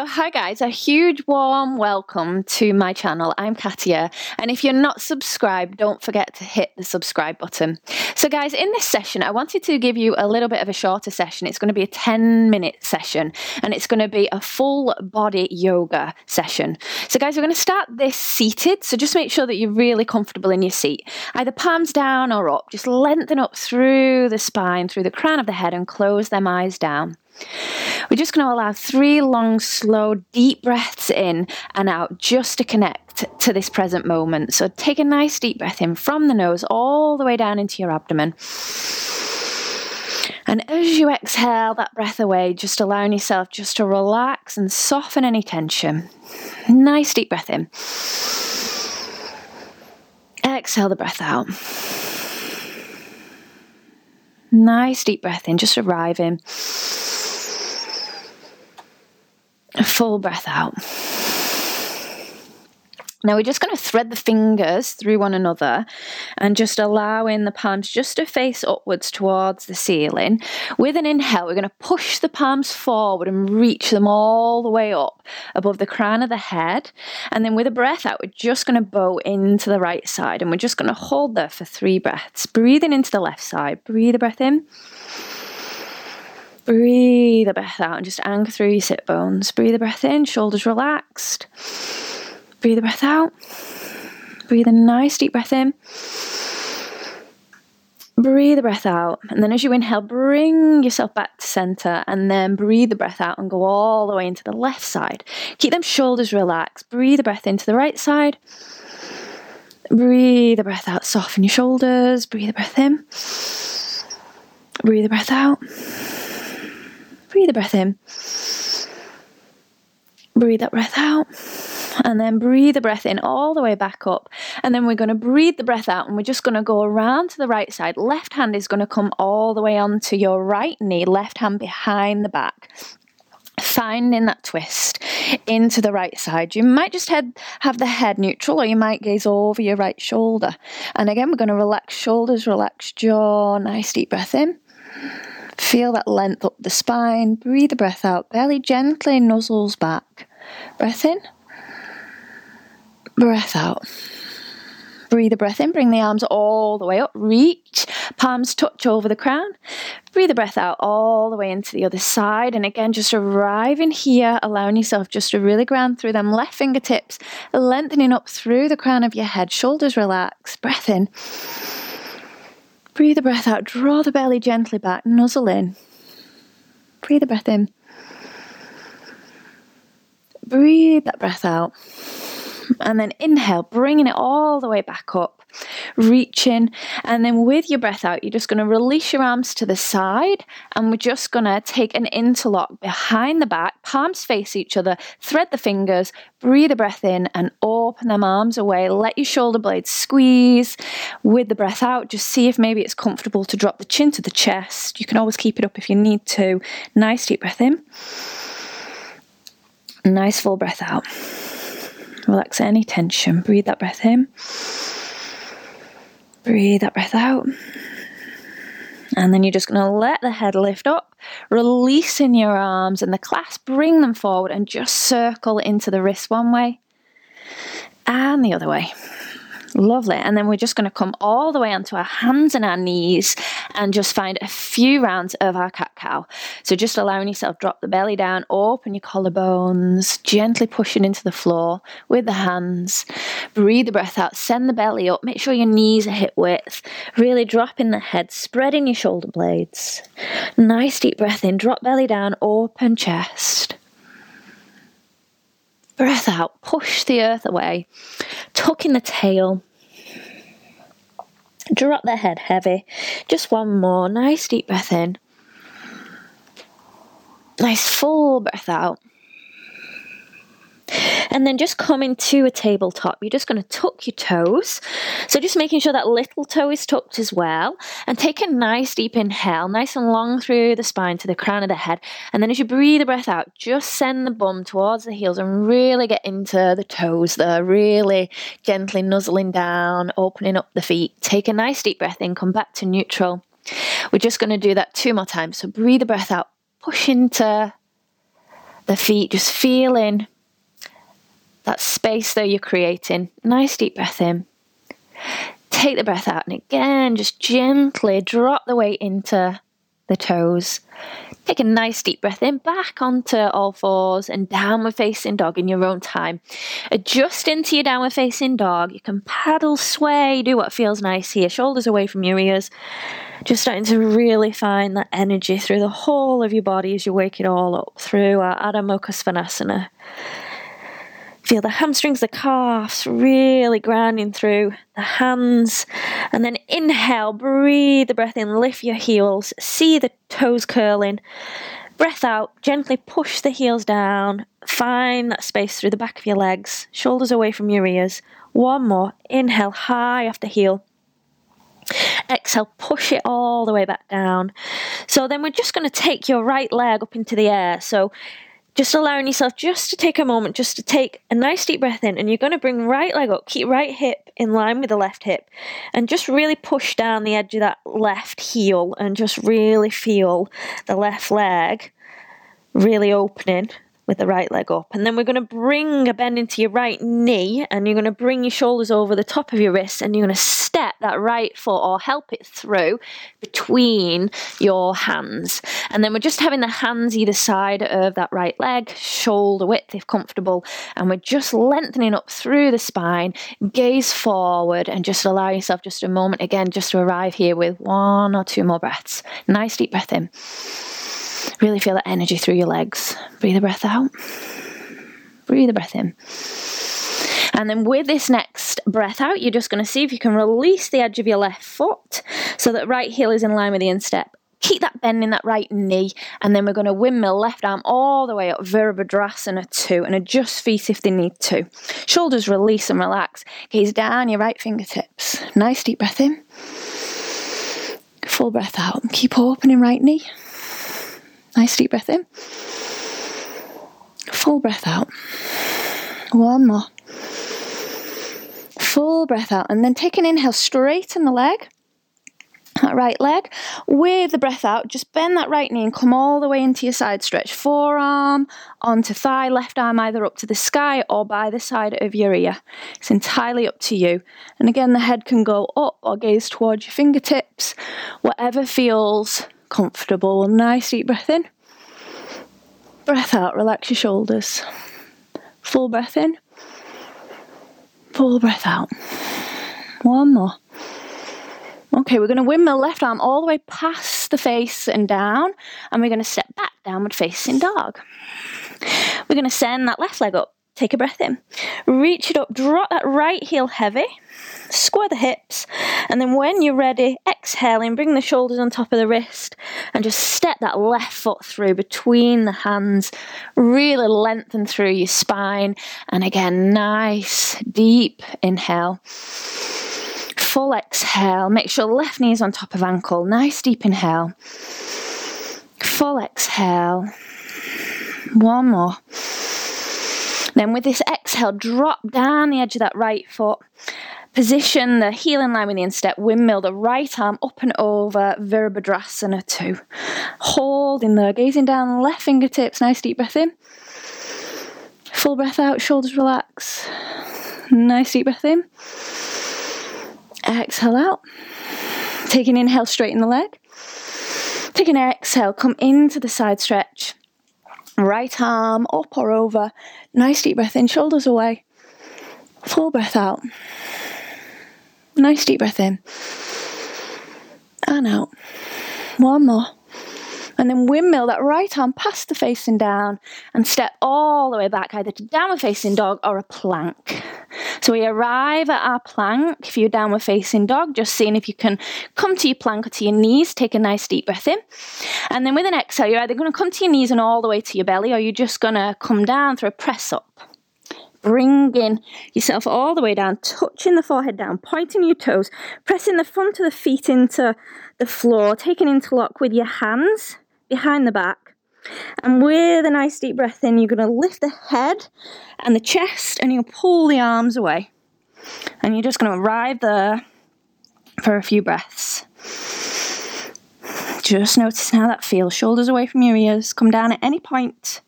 So, hi guys, a huge warm welcome to my channel. I'm Katia, and if you're not subscribed, don't forget to hit the subscribe button. So, guys, in this session, I wanted to give you a little bit of a shorter session. It's going to be a 10 minute session, and it's going to be a full body yoga session. So, guys, we're going to start this seated. So, just make sure that you're really comfortable in your seat, either palms down or up. Just lengthen up through the spine, through the crown of the head, and close them eyes down. We're just going to allow three long, slow, deep breaths in and out just to connect to this present moment. So take a nice deep breath in from the nose all the way down into your abdomen. And as you exhale that breath away, just allowing yourself just to relax and soften any tension. Nice deep breath in. Exhale the breath out. Nice deep breath in, just arriving full breath out. Now we're just going to thread the fingers through one another and just allowing the palms just to face upwards towards the ceiling. With an inhale, we're going to push the palms forward and reach them all the way up above the crown of the head. And then with a breath out, we're just going to bow into the right side and we're just going to hold there for three breaths. Breathing into the left side. Breathe a breath in. Breathe a breath out and just anchor through your sit bones. Breathe a breath in, shoulders relaxed. Breathe a breath out. Breathe a nice deep breath in. Breathe the breath out. And then as you inhale, bring yourself back to center and then breathe the breath out and go all the way into the left side. Keep them shoulders relaxed. Breathe the breath into the right side. Breathe the breath out. Soften your shoulders. Breathe the breath in. Breathe the breath out. Breathe a breath in. Breathe that breath out. And then breathe the breath in all the way back up. And then we're going to breathe the breath out and we're just going to go around to the right side. Left hand is going to come all the way onto your right knee, left hand behind the back finding that twist into the right side. You might just head, have the head neutral or you might gaze over your right shoulder. And again, we're going to relax shoulders, relax jaw, nice deep breath in. Feel that length up the spine. Breathe the breath out. Belly gently nuzzles back. Breath in. Breath out. Breathe the breath in, bring the arms all the way up, reach, palms touch over the crown. Breathe the breath out all the way into the other side. And again, just arriving here, allowing yourself just to really ground through them left fingertips, lengthening up through the crown of your head, shoulders relax, breath in. Breathe the breath out, draw the belly gently back, nuzzle in. Breathe the breath in. Breathe that breath out. And then inhale, bringing it all the way back up reaching. And then with your breath out, you're just going to release your arms to the side. And we're just going to take an interlock behind the back, palms face each other, thread the fingers, breathe a breath in, and open them arms away. Let your shoulder blades squeeze. With the breath out, just see if maybe it's comfortable to drop the chin to the chest. You can always keep it up if you need to. Nice deep breath in. Nice full breath out. Relax any tension. Breathe that breath in. Breathe that breath out. And then you're just going to let the head lift up, releasing your arms and the clasp, bring them forward and just circle into the wrist one way and the other way. Lovely. And then we're just going to come all the way onto our hands and our knees and just find a few rounds of our cat cow. So just allowing yourself drop the belly down, open your collarbones, gently pushing into the floor with the hands. Breathe the breath out, send the belly up, make sure your knees are hip width. Really dropping the head, spreading your shoulder blades. Nice deep breath in, drop belly down, open chest breath out, push the earth away, tuck in the tail, drop the head heavy. Just one more. Nice deep breath in. Nice full breath out. And then just coming to a tabletop, you're just going to tuck your toes. So just making sure that little toe is tucked as well. And take a nice deep inhale, nice and long through the spine to the crown of the head. And then as you breathe the breath out, just send the bum towards the heels and really get into the toes there, really gently nuzzling down, opening up the feet. Take a nice deep breath in, come back to neutral. We're just going to do that two more times. So breathe the breath out, push into the feet, just feeling that space though you're creating. Nice deep breath in. Take the breath out, and again, just gently drop the weight into the toes. Take a nice deep breath in, back onto all fours and downward facing dog in your own time. Adjust into your downward facing dog. You can paddle, sway, do what feels nice here. Shoulders away from your ears. Just starting to really find that energy through the whole of your body as you wake it all up through our Adho Mukha Svanasana. Feel the hamstrings, the calves really grounding through the hands. And then inhale, breathe the breath in, lift your heels, see the toes curling. Breath out, gently push the heels down, find that space through the back of your legs, shoulders away from your ears. One more, inhale high off the heel. Exhale, push it all the way back down. So then we're just going to take your right leg up into the air. So just allowing yourself just to take a moment, just to take a nice deep breath in, and you're going to bring right leg up, keep right hip in line with the left hip, and just really push down the edge of that left heel and just really feel the left leg really opening with the right leg up. And then we're going to bring a bend into your right knee and you're going to bring your shoulders over the top of your wrists and you're going to step that right foot or help it through between your hands. And then we're just having the hands either side of that right leg, shoulder width if comfortable. And we're just lengthening up through the spine, gaze forward, and just allow yourself just a moment again just to arrive here with one or two more breaths. Nice deep breath in. Really feel that energy through your legs. Breathe a breath out. Breathe a breath in. And then with this next breath out, you're just going to see if you can release the edge of your left foot so that right heel is in line with the instep. Keep that bend in that right knee, and then we're going to windmill left arm all the way up, Virabhadrasana 2, and adjust feet if they need to. Shoulders release and relax. Gaze down your right fingertips. Nice deep breath in. Full breath out. Keep opening right knee. Nice deep breath in. Full breath out. One more. Full breath out. And then take an inhale, straighten the leg. That right leg. With the breath out, just bend that right knee and come all the way into your side stretch. Forearm onto thigh, left arm either up to the sky or by the side of your ear. It's entirely up to you. And again, the head can go up or gaze towards your fingertips, whatever feels comfortable. Nice deep breath in. Breath out, relax your shoulders. Full breath in. Full breath out. One more. Okay, we're going to windmill left arm all the way past the face and down, and we're going to step back downward facing dog. We're going to send that left leg up. Take a breath in. Reach it up, drop that right heel heavy square the hips, and then when you're ready, exhaling, bring the shoulders on top of the wrist, and just step that left foot through between the hands. Really lengthen through your spine, and again, nice deep inhale. Full exhale. Make sure left knee is on top of ankle. Nice deep inhale. Full exhale. One more. Then with this exhale, drop down the edge of that right foot Position the heel in line with the instep, windmill the right arm up and over, Virabhadrasana 2. Holding there, gazing down, left fingertips, nice deep breath in. Full breath out, shoulders relax. Nice deep breath in. Exhale out. Take an inhale, straighten the leg. Take an exhale, come into the side stretch. Right arm up or over. Nice deep breath in, shoulders away. Full breath out. Nice deep breath in. And out. One more. And then windmill that right arm past the facing down and step all the way back, either to downward facing dog or a plank. So we arrive at our plank. If you're downward facing dog, just seeing if you can come to your plank or to your knees, take a nice deep breath in. And then with an exhale, you're either going to come to your knees and all the way to your belly, or you're just going to come down through a press up bringing yourself all the way down, touching the forehead down, pointing your toes, pressing the front of the feet into the floor, taking interlock with your hands behind the back. And with a nice deep breath in, you're going to lift the head and the chest and you'll pull the arms away. And you're just going to arrive there for a few breaths. Just notice how that feels. Shoulders away from your ears. Come down at any point.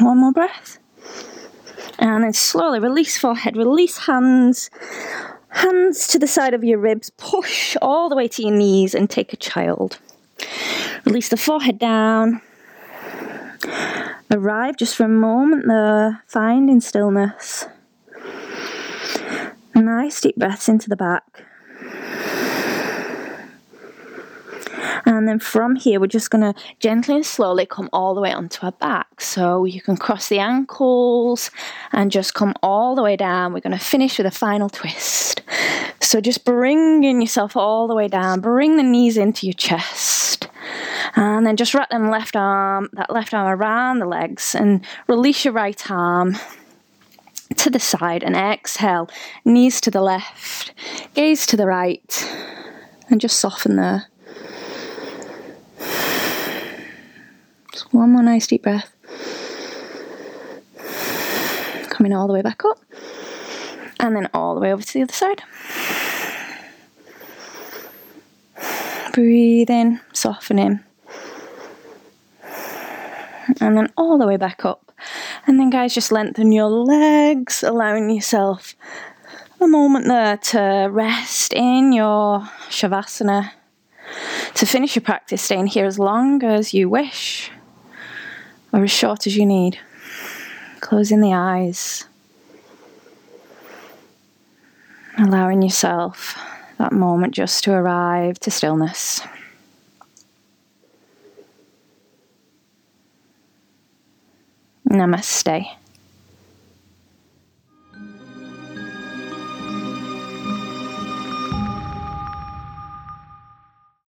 One more breath. And then slowly release forehead, release hands, hands to the side of your ribs, push all the way to your knees and take a child. Release the forehead down. Arrive just for a moment there, finding stillness. Nice deep breaths into the back. And then from here, we're just going to gently and slowly come all the way onto our back. So you can cross the ankles and just come all the way down. We're going to finish with a final twist. So just bringing yourself all the way down, bring the knees into your chest. And then just wrap them left arm, that left arm around the legs and release your right arm to the side and exhale, knees to the left, gaze to the right, and just soften there. Just one more nice deep breath. Coming all the way back up, and then all the way over to the other side. Breathe in, softening, and then all the way back up. And then, guys, just lengthen your legs, allowing yourself a moment there to rest in your Shavasana. To finish your practice, staying here as long as you wish or as short as you need. Closing the eyes, allowing yourself that moment just to arrive to stillness. Namaste.